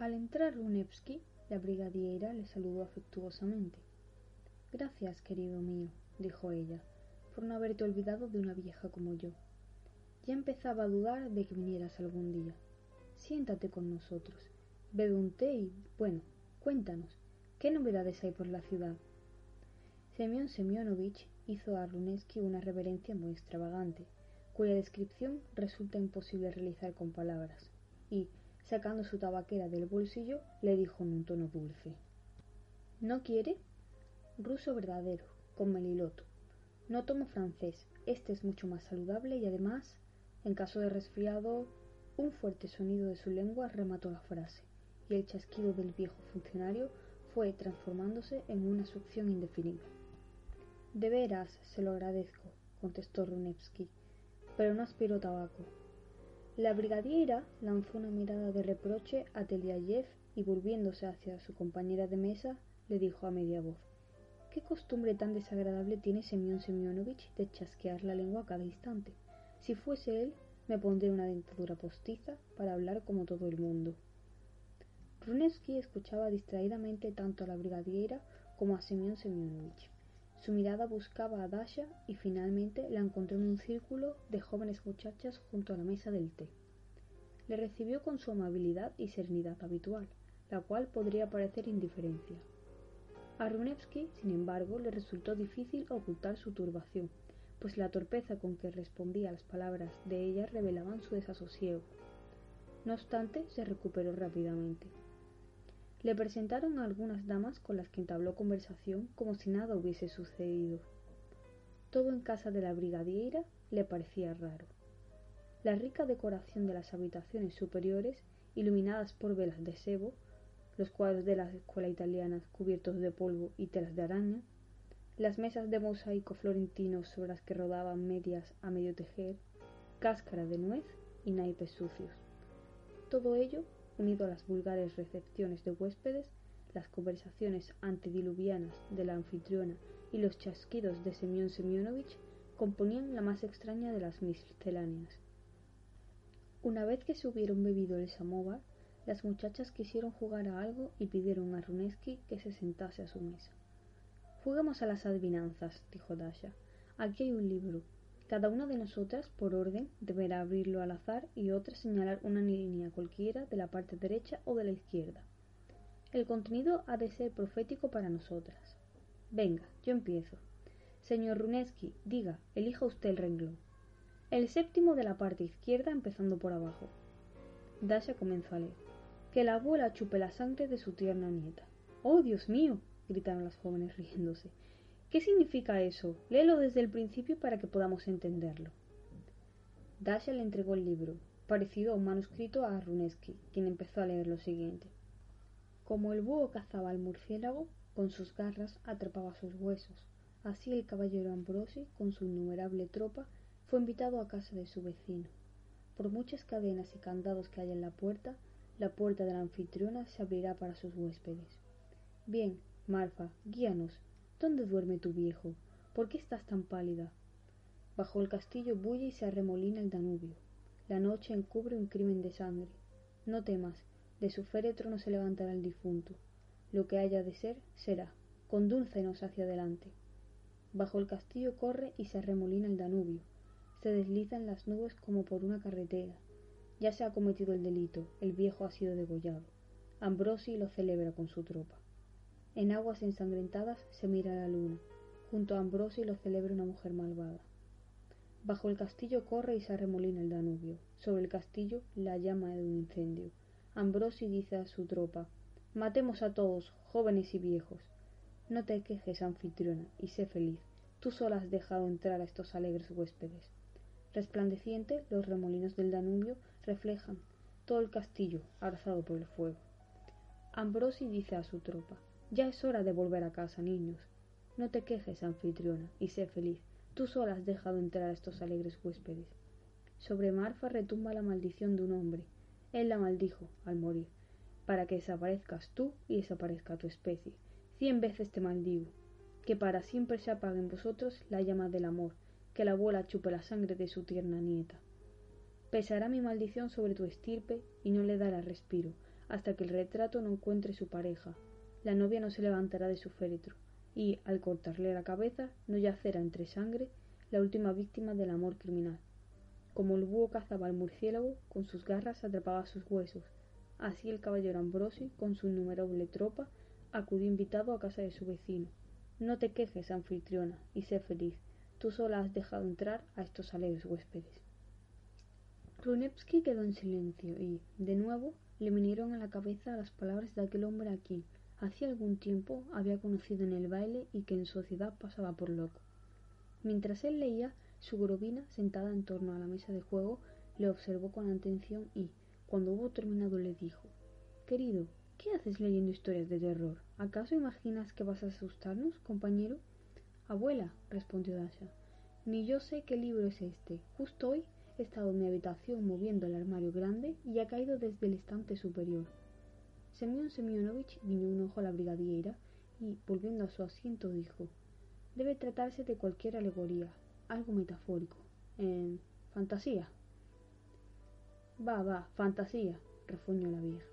Al entrar Runevsky, la brigadiera le saludó afectuosamente. Gracias, querido mío, dijo ella, por no haberte olvidado de una vieja como yo. Ya empezaba a dudar de que vinieras algún día. Siéntate con nosotros, bebe un té y, bueno, cuéntanos, ¿qué novedades hay por la ciudad? Semyon Semyonovich hizo a Runevsky una reverencia muy extravagante, cuya descripción resulta imposible realizar con palabras, y, sacando su tabaquera del bolsillo, le dijo en un tono dulce. ¿No quiere? Ruso verdadero, con meliloto. No tomo francés, este es mucho más saludable y además, en caso de resfriado, un fuerte sonido de su lengua remató la frase, y el chasquido del viejo funcionario fue transformándose en una succión indefinible. De veras, se lo agradezco, contestó Runevsky, pero no aspiro tabaco. La brigadiera lanzó una mirada de reproche a Teliayev y volviéndose hacia su compañera de mesa, le dijo a media voz ¿Qué costumbre tan desagradable tiene Semyon Semyonovich de chasquear la lengua a cada instante? Si fuese él, me pondría una dentadura postiza para hablar como todo el mundo. Runevsky escuchaba distraídamente tanto a la brigadiera como a Semyon Semyonovich. Su mirada buscaba a Dasha y finalmente la encontró en un círculo de jóvenes muchachas junto a la mesa del té. Le recibió con su amabilidad y serenidad habitual, la cual podría parecer indiferencia. A Runevsky, sin embargo, le resultó difícil ocultar su turbación, pues la torpeza con que respondía a las palabras de ella revelaban su desasosiego. No obstante, se recuperó rápidamente. Le presentaron a algunas damas con las que entabló conversación como si nada hubiese sucedido. Todo en casa de la brigadiera le parecía raro. La rica decoración de las habitaciones superiores, iluminadas por velas de sebo, los cuadros de la escuela italiana cubiertos de polvo y telas de araña, las mesas de mosaico florentino sobre las que rodaban medias a medio tejer, cáscara de nuez y naipes sucios. Todo ello unido a las vulgares recepciones de huéspedes, las conversaciones antediluvianas de la anfitriona y los chasquidos de Semyon Semyonovich, componían la más extraña de las misceláneas. Una vez que se hubieron bebido el samovar, las muchachas quisieron jugar a algo y pidieron a Runesky que se sentase a su mesa. Juguemos a las adivinanzas, dijo Dasha. Aquí hay un libro. Cada una de nosotras, por orden, deberá abrirlo al azar y otra señalar una línea cualquiera de la parte derecha o de la izquierda. El contenido ha de ser profético para nosotras. Venga, yo empiezo. Señor Runesky, diga, elija usted el renglón. El séptimo de la parte izquierda empezando por abajo. Dasha comenzó a leer. Que la abuela chupe la sangre de su tierna nieta. ¡Oh, Dios mío! gritaron las jóvenes riéndose. ¿Qué significa eso? Léelo desde el principio para que podamos entenderlo. Dasha le entregó el libro, parecido a un manuscrito a Runesky, quien empezó a leer lo siguiente. Como el búho cazaba al murciélago, con sus garras atrapaba sus huesos. Así el caballero Ambrosi, con su innumerable tropa, fue invitado a casa de su vecino. Por muchas cadenas y candados que haya en la puerta, la puerta de la anfitriona se abrirá para sus huéspedes. Bien, Marfa, guíanos, ¿Dónde duerme tu viejo? ¿Por qué estás tan pálida? Bajo el castillo bulle y se arremolina el Danubio. La noche encubre un crimen de sangre. No temas, de su féretro no se levantará el difunto. Lo que haya de ser, será. Condúcenos hacia adelante. Bajo el castillo corre y se arremolina el Danubio. Se deslizan las nubes como por una carretera. Ya se ha cometido el delito, el viejo ha sido degollado. Ambrosi lo celebra con su tropa. En aguas ensangrentadas se mira la luna. Junto a Ambrosio lo celebra una mujer malvada. Bajo el castillo corre y se arremolina el Danubio. Sobre el castillo la llama de un incendio. Ambrosi dice a su tropa Matemos a todos, jóvenes y viejos. No te quejes, anfitriona, y sé feliz. Tú sola has dejado entrar a estos alegres huéspedes. Resplandeciente, los remolinos del Danubio reflejan todo el castillo abrazado por el fuego. Ambrosi dice a su tropa ya es hora de volver a casa, niños. No te quejes, anfitriona, y sé feliz. Tú sola has dejado entrar a estos alegres huéspedes. Sobre Marfa retumba la maldición de un hombre. Él la maldijo al morir, para que desaparezcas tú y desaparezca tu especie. Cien veces te maldigo, que para siempre se apague en vosotros la llama del amor, que la abuela chupe la sangre de su tierna nieta. Pesará mi maldición sobre tu estirpe y no le dará respiro, hasta que el retrato no encuentre su pareja. La novia no se levantará de su féretro, y, al cortarle la cabeza, no yacerá entre sangre la última víctima del amor criminal. Como el búho cazaba al murciélago, con sus garras atrapaba sus huesos. Así el caballero Ambrosi, con su innumerable tropa, acudió invitado a casa de su vecino. No te quejes, anfitriona, y sé feliz. Tú sola has dejado entrar a estos alegres huéspedes. Runevsky quedó en silencio y, de nuevo, le vinieron a la cabeza las palabras de aquel hombre a quien, hacía algún tiempo, había conocido en el baile y que en sociedad pasaba por loco. Mientras él leía, su grobina, sentada en torno a la mesa de juego, le observó con atención y, cuando hubo terminado, le dijo Querido, ¿qué haces leyendo historias de terror? ¿Acaso imaginas que vas a asustarnos, compañero? Abuela, respondió Dasha, ni yo sé qué libro es este. Justo hoy he estado en mi habitación moviendo el armario grande y ha caído desde el estante superior. Semyon Semyonovich guiñó un ojo a la brigadiera y, volviendo a su asiento, dijo Debe tratarse de cualquier alegoría, algo metafórico. En fantasía. Va, va, fantasía, refuñó la vieja.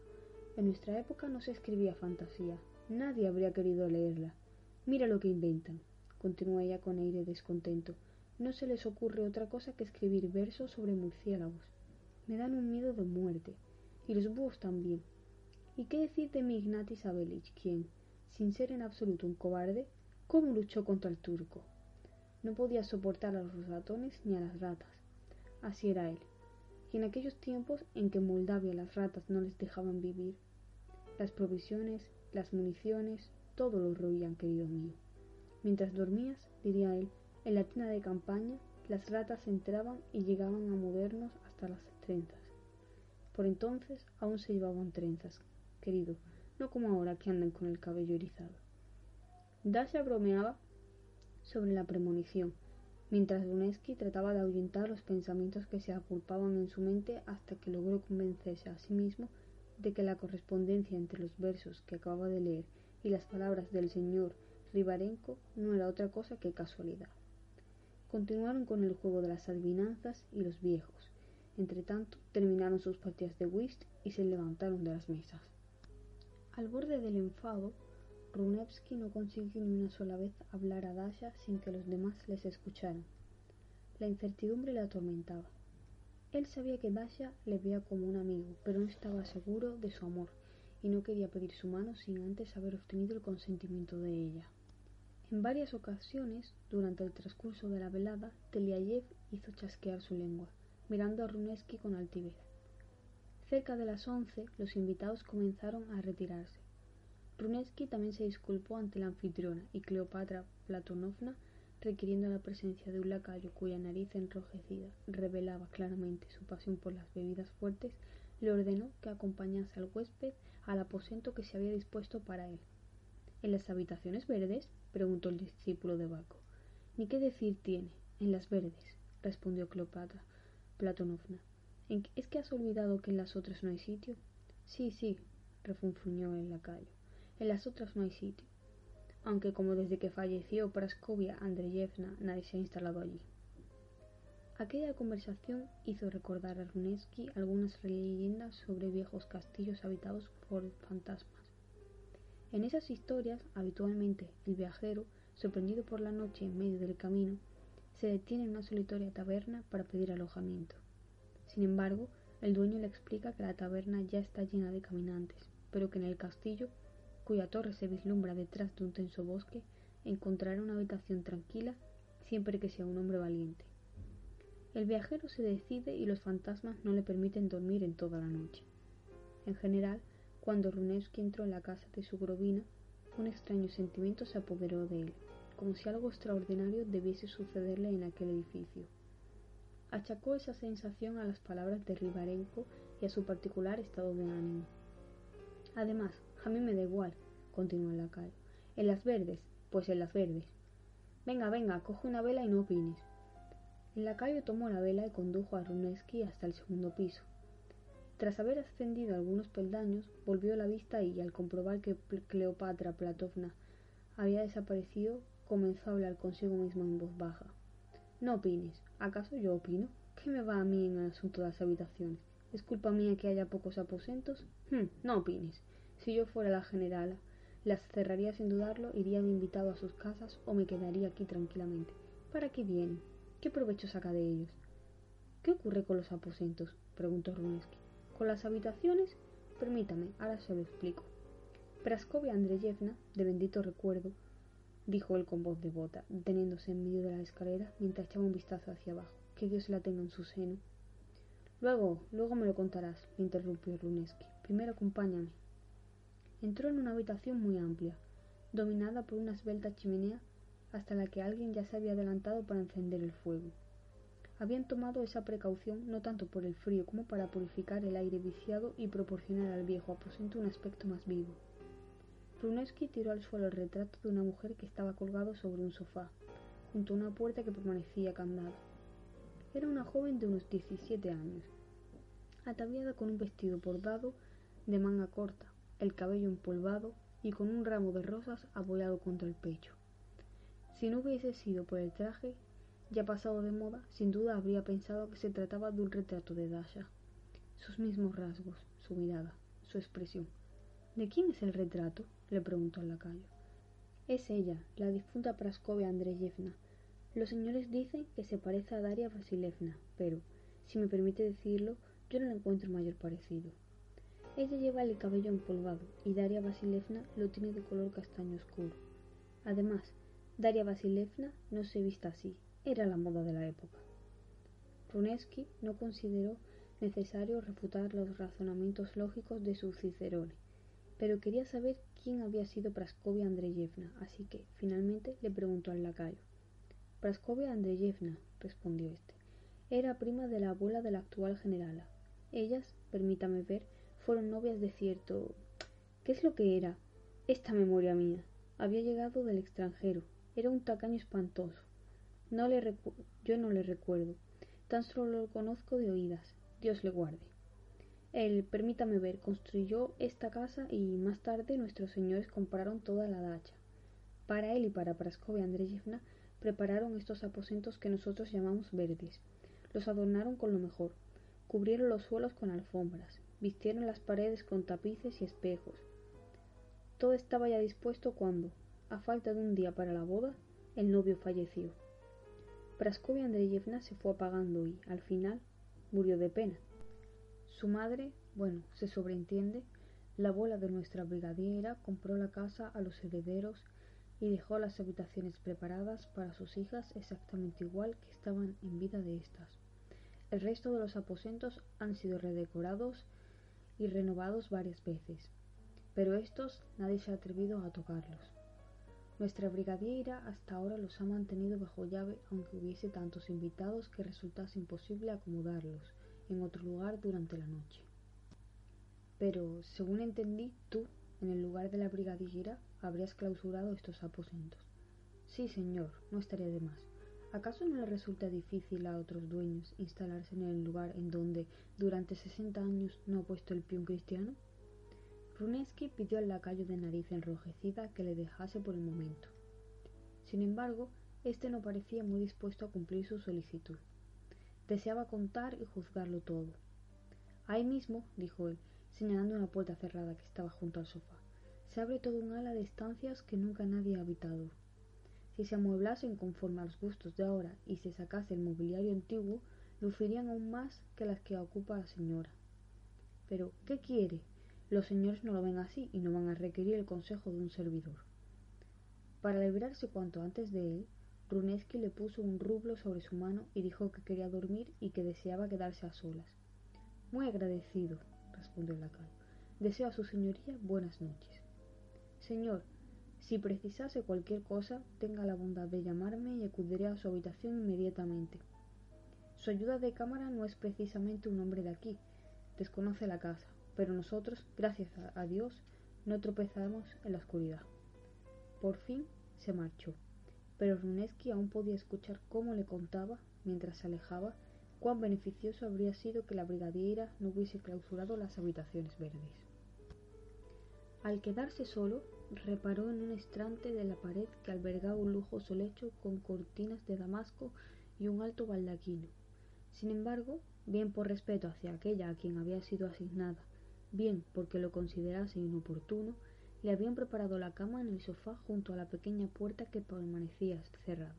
En nuestra época no se escribía fantasía. Nadie habría querido leerla. Mira lo que inventan, continuó ella con aire descontento. No se les ocurre otra cosa que escribir versos sobre murciélagos. Me dan un miedo de muerte. Y los búhos también. ¿Y qué decir de mi Ignati Sabelich, quien, sin ser en absoluto un cobarde, cómo luchó contra el turco? No podía soportar a los ratones ni a las ratas. Así era él. Y en aquellos tiempos en que en Moldavia las ratas no les dejaban vivir, las provisiones, las municiones, todo lo roían, querido mío. Mientras dormías, diría él, en la tienda de campaña, las ratas entraban y llegaban a movernos hasta las trenzas. Por entonces aún se llevaban trenzas, querido, no como ahora que andan con el cabello erizado. Dasha bromeaba sobre la premonición, mientras Lunesky trataba de ahuyentar los pensamientos que se aculpaban en su mente hasta que logró convencerse a sí mismo de que la correspondencia entre los versos que acababa de leer y las palabras del señor Rivarenko no era otra cosa que casualidad. Continuaron con el juego de las adivinanzas y los viejos. Entretanto, terminaron sus partidas de whist y se levantaron de las mesas. Al borde del enfado, Runevsky no consiguió ni una sola vez hablar a Dasha sin que los demás les escucharan. La incertidumbre le atormentaba. Él sabía que Dasha le veía como un amigo, pero no estaba seguro de su amor y no quería pedir su mano sin antes haber obtenido el consentimiento de ella. En varias ocasiones, durante el transcurso de la velada, Teliayev hizo chasquear su lengua, mirando a Runesky con altivez. Cerca de las once, los invitados comenzaron a retirarse. Runesky también se disculpó ante la anfitriona y Cleopatra Platonovna, requiriendo la presencia de un lacayo cuya nariz enrojecida revelaba claramente su pasión por las bebidas fuertes, le ordenó que acompañase al huésped al aposento que se había dispuesto para él. ¿En las habitaciones verdes? preguntó el discípulo de Baco. Ni qué decir tiene, en las verdes, respondió Cleopatra Platonovna. ¿Es que has olvidado que en las otras no hay sitio? Sí, sí, refunfuñó el lacayo. En las otras no hay sitio, aunque como desde que falleció Praskovia Andreyevna nadie se ha instalado allí. Aquella conversación hizo recordar a Runesky algunas leyendas sobre viejos castillos habitados por fantasmas. En esas historias, habitualmente, el viajero, sorprendido por la noche en medio del camino, se detiene en una solitaria taberna para pedir alojamiento. Sin embargo, el dueño le explica que la taberna ya está llena de caminantes, pero que en el castillo cuya torre se vislumbra detrás de un tenso bosque, encontrará una habitación tranquila siempre que sea un hombre valiente. El viajero se decide y los fantasmas no le permiten dormir en toda la noche. En general, cuando Runevsky entró en la casa de su grovina, un extraño sentimiento se apoderó de él, como si algo extraordinario debiese sucederle en aquel edificio. Achacó esa sensación a las palabras de Rivarenko y a su particular estado de ánimo. Además, a mí me da igual, continuó el lacayo. En las verdes, pues en las verdes. Venga, venga, coge una vela y no opines. El lacayo tomó la vela y condujo a Runesky hasta el segundo piso. Tras haber ascendido algunos peldaños, volvió la vista y, al comprobar que Cleopatra Platovna había desaparecido, comenzó a hablar consigo mismo en voz baja. No opines. ¿Acaso yo opino? ¿Qué me va a mí en el asunto de las habitaciones? ¿Es culpa mía que haya pocos aposentos? Hm, no opines. Si yo fuera la generala, las cerraría sin dudarlo, iría de invitado a sus casas o me quedaría aquí tranquilamente. ¿Para qué vienen? ¿Qué provecho saca de ellos? ¿Qué ocurre con los aposentos? preguntó Runesky. ¿Con las habitaciones? Permítame, ahora se lo explico. Praskovia Andreyevna, de bendito recuerdo, dijo él con voz devota, deteniéndose en medio de la escalera mientras echaba un vistazo hacia abajo. Que Dios la tenga en su seno. Luego, luego me lo contarás, interrumpió Runesky. Primero acompáñame. Entró en una habitación muy amplia, dominada por una esbelta chimenea hasta la que alguien ya se había adelantado para encender el fuego. Habían tomado esa precaución no tanto por el frío como para purificar el aire viciado y proporcionar al viejo aposento un aspecto más vivo. Bruneski tiró al suelo el retrato de una mujer que estaba colgado sobre un sofá, junto a una puerta que permanecía candada. Era una joven de unos 17 años, ataviada con un vestido bordado de manga corta, el cabello empolvado y con un ramo de rosas apoyado contra el pecho. Si no hubiese sido por el traje, ya pasado de moda, sin duda habría pensado que se trataba de un retrato de Dasha. Sus mismos rasgos, su mirada, su expresión. ¿De quién es el retrato? le preguntó el lacayo. Es ella, la difunta Praskovia Andreyevna. Los señores dicen que se parece a Daria Vasilevna, pero, si me permite decirlo, yo no le encuentro mayor parecido. Ella lleva el cabello empolvado y Daria Vasilevna lo tiene de color castaño oscuro. Además, Daria Vasilevna no se vista así, era la moda de la época. Runesky no consideró necesario refutar los razonamientos lógicos de su Cicerone, pero quería saber quién había sido Praskovia Andreyevna, así que finalmente le preguntó al lacayo. Praskovia Andreyevna, respondió éste, era prima de la abuela de la actual generala. Ellas, permítame ver, fueron novias de cierto. ¿Qué es lo que era? Esta memoria mía. Había llegado del extranjero, era un tacaño espantoso. No le yo no le recuerdo. Tan solo lo conozco de oídas. Dios le guarde. Él, permítame ver, construyó esta casa y más tarde nuestros señores compraron toda la dacha. Para él y para Praskovia Andreyevna prepararon estos aposentos que nosotros llamamos verdes. Los adornaron con lo mejor. Cubrieron los suelos con alfombras. Vistieron las paredes con tapices y espejos. Todo estaba ya dispuesto cuando, a falta de un día para la boda, el novio falleció. Praskovia Andreyevna se fue apagando y, al final, murió de pena. Su madre, bueno, se sobreentiende, la abuela de nuestra brigadiera compró la casa a los herederos y dejó las habitaciones preparadas para sus hijas exactamente igual que estaban en vida de éstas. El resto de los aposentos han sido redecorados y renovados varias veces, pero estos nadie se ha atrevido a tocarlos. Nuestra brigadiera hasta ahora los ha mantenido bajo llave aunque hubiese tantos invitados que resultase imposible acomodarlos en otro lugar durante la noche. Pero, según entendí, tú, en el lugar de la brigadiera, habrías clausurado estos aposentos. Sí, señor, no estaría de más. ¿Acaso no le resulta difícil a otros dueños instalarse en el lugar en donde durante sesenta años no ha puesto el pie un cristiano? Runesky pidió al lacayo de nariz enrojecida que le dejase por el momento. Sin embargo, éste no parecía muy dispuesto a cumplir su solicitud. Deseaba contar y juzgarlo todo. Ahí mismo, dijo él, señalando una puerta cerrada que estaba junto al sofá, se abre todo un ala de estancias que nunca nadie ha habitado. Si se amueblasen conforme a los gustos de ahora y se sacase el mobiliario antiguo, lucirían aún más que las que ocupa la señora. Pero, ¿qué quiere? Los señores no lo ven así y no van a requerir el consejo de un servidor. Para librarse cuanto antes de él, Runesky le puso un rublo sobre su mano y dijo que quería dormir y que deseaba quedarse a solas. Muy agradecido, respondió el lacayo. Deseo a su señoría buenas noches. Señor, si precisase cualquier cosa, tenga la bondad de llamarme y acudiré a su habitación inmediatamente. Su ayuda de cámara no es precisamente un hombre de aquí, desconoce la casa, pero nosotros, gracias a Dios, no tropezamos en la oscuridad. Por fin se marchó, pero Runesky aún podía escuchar cómo le contaba, mientras se alejaba, cuán beneficioso habría sido que la brigadiera no hubiese clausurado las habitaciones verdes. Al quedarse solo, reparó en un estrante de la pared que albergaba un lujoso lecho con cortinas de damasco y un alto baldaquino. Sin embargo, bien por respeto hacia aquella a quien había sido asignada, bien porque lo considerase inoportuno, le habían preparado la cama en el sofá junto a la pequeña puerta que permanecía cerrada.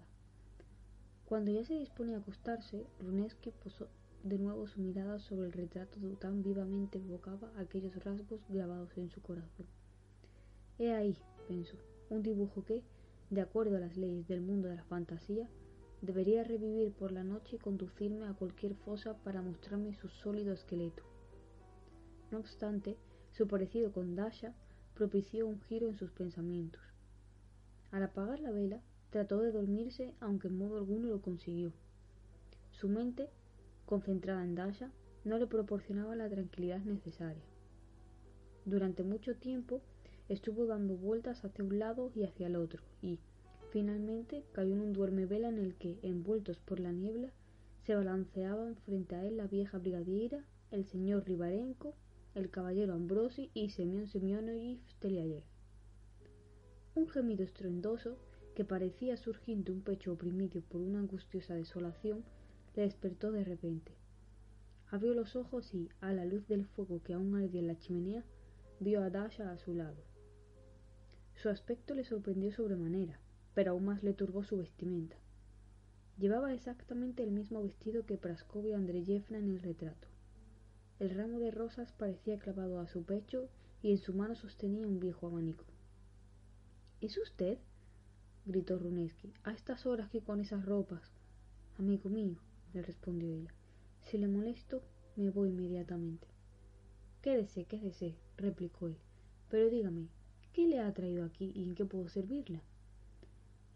Cuando ya se disponía a acostarse, Runeski posó de nuevo su mirada sobre el retrato que tan vivamente evocaba aquellos rasgos grabados en su corazón. He ahí, pensó, un dibujo que, de acuerdo a las leyes del mundo de la fantasía, debería revivir por la noche y conducirme a cualquier fosa para mostrarme su sólido esqueleto. No obstante, su parecido con Dasha propició un giro en sus pensamientos. Al apagar la vela, trató de dormirse, aunque en modo alguno lo consiguió. Su mente, concentrada en Dasha, no le proporcionaba la tranquilidad necesaria. Durante mucho tiempo estuvo dando vueltas hacia un lado y hacia el otro, y, finalmente, cayó en un duerme vela en el que, envueltos por la niebla, se balanceaban frente a él la vieja brigadiera, el señor Rivarenko el caballero Ambrosi y Semyon Semyonovich Teliayev. Un gemido estruendoso, que parecía surgir de un pecho oprimido por una angustiosa desolación, le despertó de repente. Abrió los ojos y, a la luz del fuego que aún ardía en la chimenea, vio a Dasha a su lado. Su aspecto le sorprendió sobremanera, pero aún más le turbó su vestimenta. Llevaba exactamente el mismo vestido que Praskovia Andreyevna en el retrato. El ramo de rosas parecía clavado a su pecho y en su mano sostenía un viejo abanico. ¿Es usted? gritó Runeski. ¿A estas horas que con esas ropas? Amigo mío, le respondió ella. Si le molesto, me voy inmediatamente. Quédese, quédese, replicó él. Pero dígame, ¿qué le ha traído aquí y en qué puedo servirla?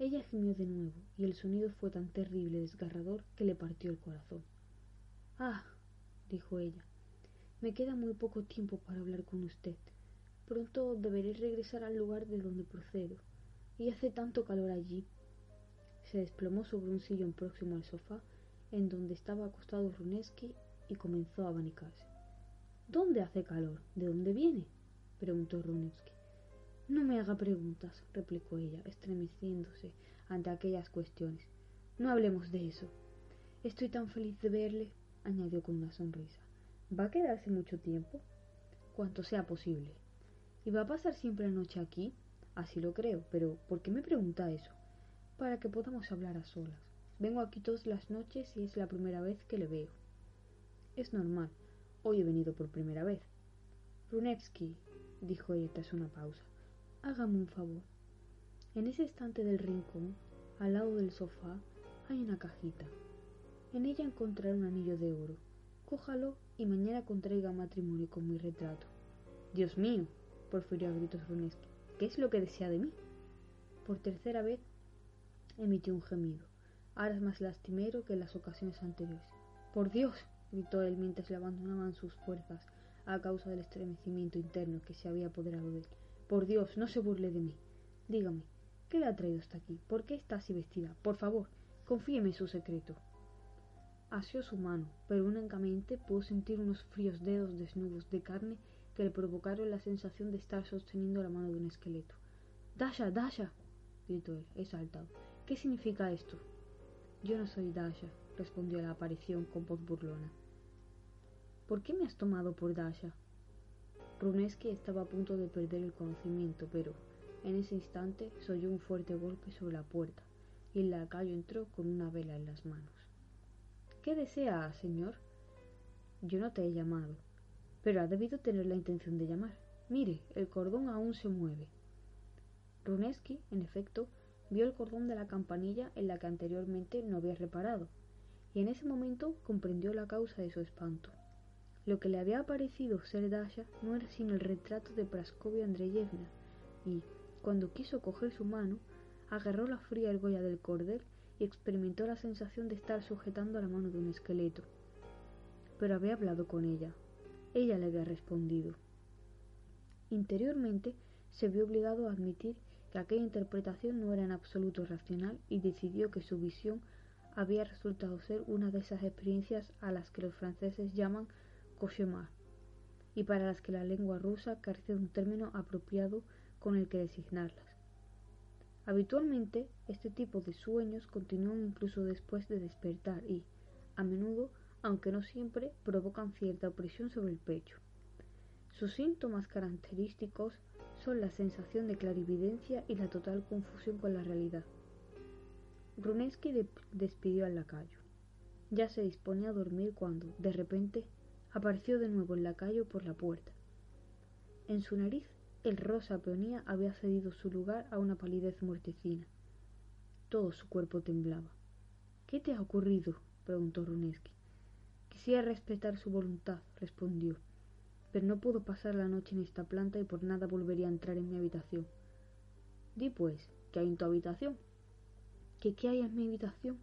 Ella gimió de nuevo, y el sonido fue tan terrible y desgarrador que le partió el corazón. Ah, dijo ella, me queda muy poco tiempo para hablar con usted. Pronto deberé regresar al lugar de donde procedo. Y hace tanto calor allí. Se desplomó sobre un sillón próximo al sofá, en donde estaba acostado Runeski, y comenzó a abanicarse. ¿Dónde hace calor? ¿De dónde viene? preguntó Runeski. No me haga preguntas, replicó ella, estremeciéndose ante aquellas cuestiones. No hablemos de eso. Estoy tan feliz de verle, añadió con una sonrisa. ¿Va a quedarse mucho tiempo? Cuanto sea posible. ¿Y va a pasar siempre la noche aquí? Así lo creo, pero ¿por qué me pregunta eso? Para que podamos hablar a solas. Vengo aquí todas las noches y es la primera vez que le veo. Es normal. Hoy he venido por primera vez. Runevsky, dijo ella tras una pausa, hágame un favor. En ese estante del rincón, al lado del sofá, hay una cajita. En ella encontraré un anillo de oro. Cójalo y mañana contraiga matrimonio con mi retrato. Dios mío, porfirió a gritos Runeski, ¿qué es lo que desea de mí? Por tercera vez emitió un gemido, ahora más lastimero que en las ocasiones anteriores. Por Dios, gritó él mientras le abandonaban sus fuerzas a causa del estremecimiento interno que se había apoderado de él. Por Dios, no se burle de mí. Dígame, ¿qué le ha traído hasta aquí? ¿Por qué está así vestida? Por favor, confíeme su secreto asió su mano, pero únicamente pudo sentir unos fríos dedos desnudos de carne que le provocaron la sensación de estar sosteniendo la mano de un esqueleto. Dasha, Dasha, gritó él, exaltado. ¿Qué significa esto? Yo no soy Dasha, respondió la aparición con voz burlona. ¿Por qué me has tomado por Dasha? Runeski estaba a punto de perder el conocimiento, pero en ese instante se oyó un fuerte golpe sobre la puerta y el lacayo entró con una vela en las manos. ¿Qué desea, señor? Yo no te he llamado, pero ha debido tener la intención de llamar. Mire, el cordón aún se mueve. Runeski, en efecto, vio el cordón de la campanilla en la que anteriormente no había reparado, y en ese momento comprendió la causa de su espanto. Lo que le había parecido ser Dasha no era sino el retrato de Praskovia Andreyevna, y, cuando quiso coger su mano, agarró la fría argolla del cordel y experimentó la sensación de estar sujetando la mano de un esqueleto. Pero había hablado con ella. Ella le había respondido. Interiormente se vio obligado a admitir que aquella interpretación no era en absoluto racional y decidió que su visión había resultado ser una de esas experiencias a las que los franceses llaman cauchemar y para las que la lengua rusa carece de un término apropiado con el que designarlas. Habitualmente, este tipo de sueños continúan incluso después de despertar y, a menudo, aunque no siempre provocan cierta opresión sobre el pecho. Sus síntomas característicos son la sensación de clarividencia y la total confusión con la realidad. Runeski despidió al lacayo. Ya se disponía a dormir cuando, de repente, apareció de nuevo el lacayo por la puerta. En su nariz, el rosa peonía había cedido su lugar a una palidez mortecina. Todo su cuerpo temblaba. ¿Qué te ha ocurrido? preguntó Runeski. Quisiera respetar su voluntad, respondió, pero no puedo pasar la noche en esta planta y por nada volvería a entrar en mi habitación. Di pues, ¿qué hay en tu habitación? ¿Que qué hay en mi habitación?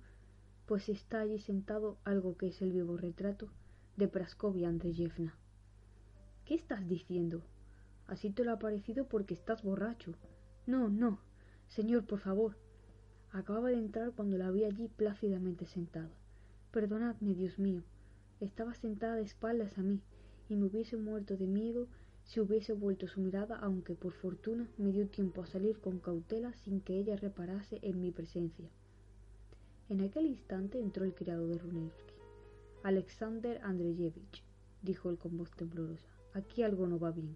Pues está allí sentado algo que es el vivo retrato de Praskovia Andreyevna. ¿Qué estás diciendo? Así te lo ha parecido porque estás borracho. No, no. Señor, por favor. Acababa de entrar cuando la vi allí plácidamente sentada. Perdonadme, Dios mío. Estaba sentada de espaldas a mí, y me hubiese muerto de miedo si hubiese vuelto su mirada, aunque por fortuna me dio tiempo a salir con cautela sin que ella reparase en mi presencia. En aquel instante entró el criado de Runevsky. Alexander Andreyevich, dijo él con voz temblorosa, aquí algo no va bien.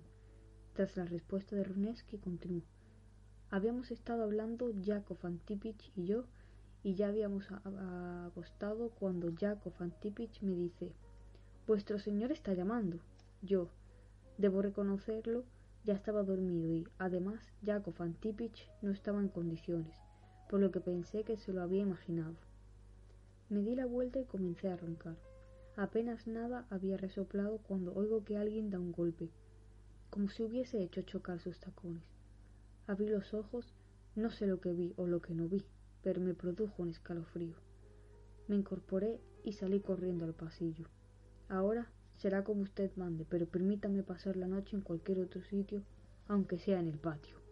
Tras la respuesta de Runevsky continuó. Habíamos estado hablando Yakov Antipich y yo, y ya habíamos acostado cuando Yakov Antipich me dice Vuestro señor está llamando. Yo, debo reconocerlo, ya estaba dormido y, además, Yakov Antipich no estaba en condiciones por lo que pensé que se lo había imaginado. Me di la vuelta y comencé a roncar. Apenas nada había resoplado cuando oigo que alguien da un golpe, como si hubiese hecho chocar sus tacones. Abrí los ojos, no sé lo que vi o lo que no vi, pero me produjo un escalofrío. Me incorporé y salí corriendo al pasillo. Ahora será como usted mande, pero permítame pasar la noche en cualquier otro sitio, aunque sea en el patio.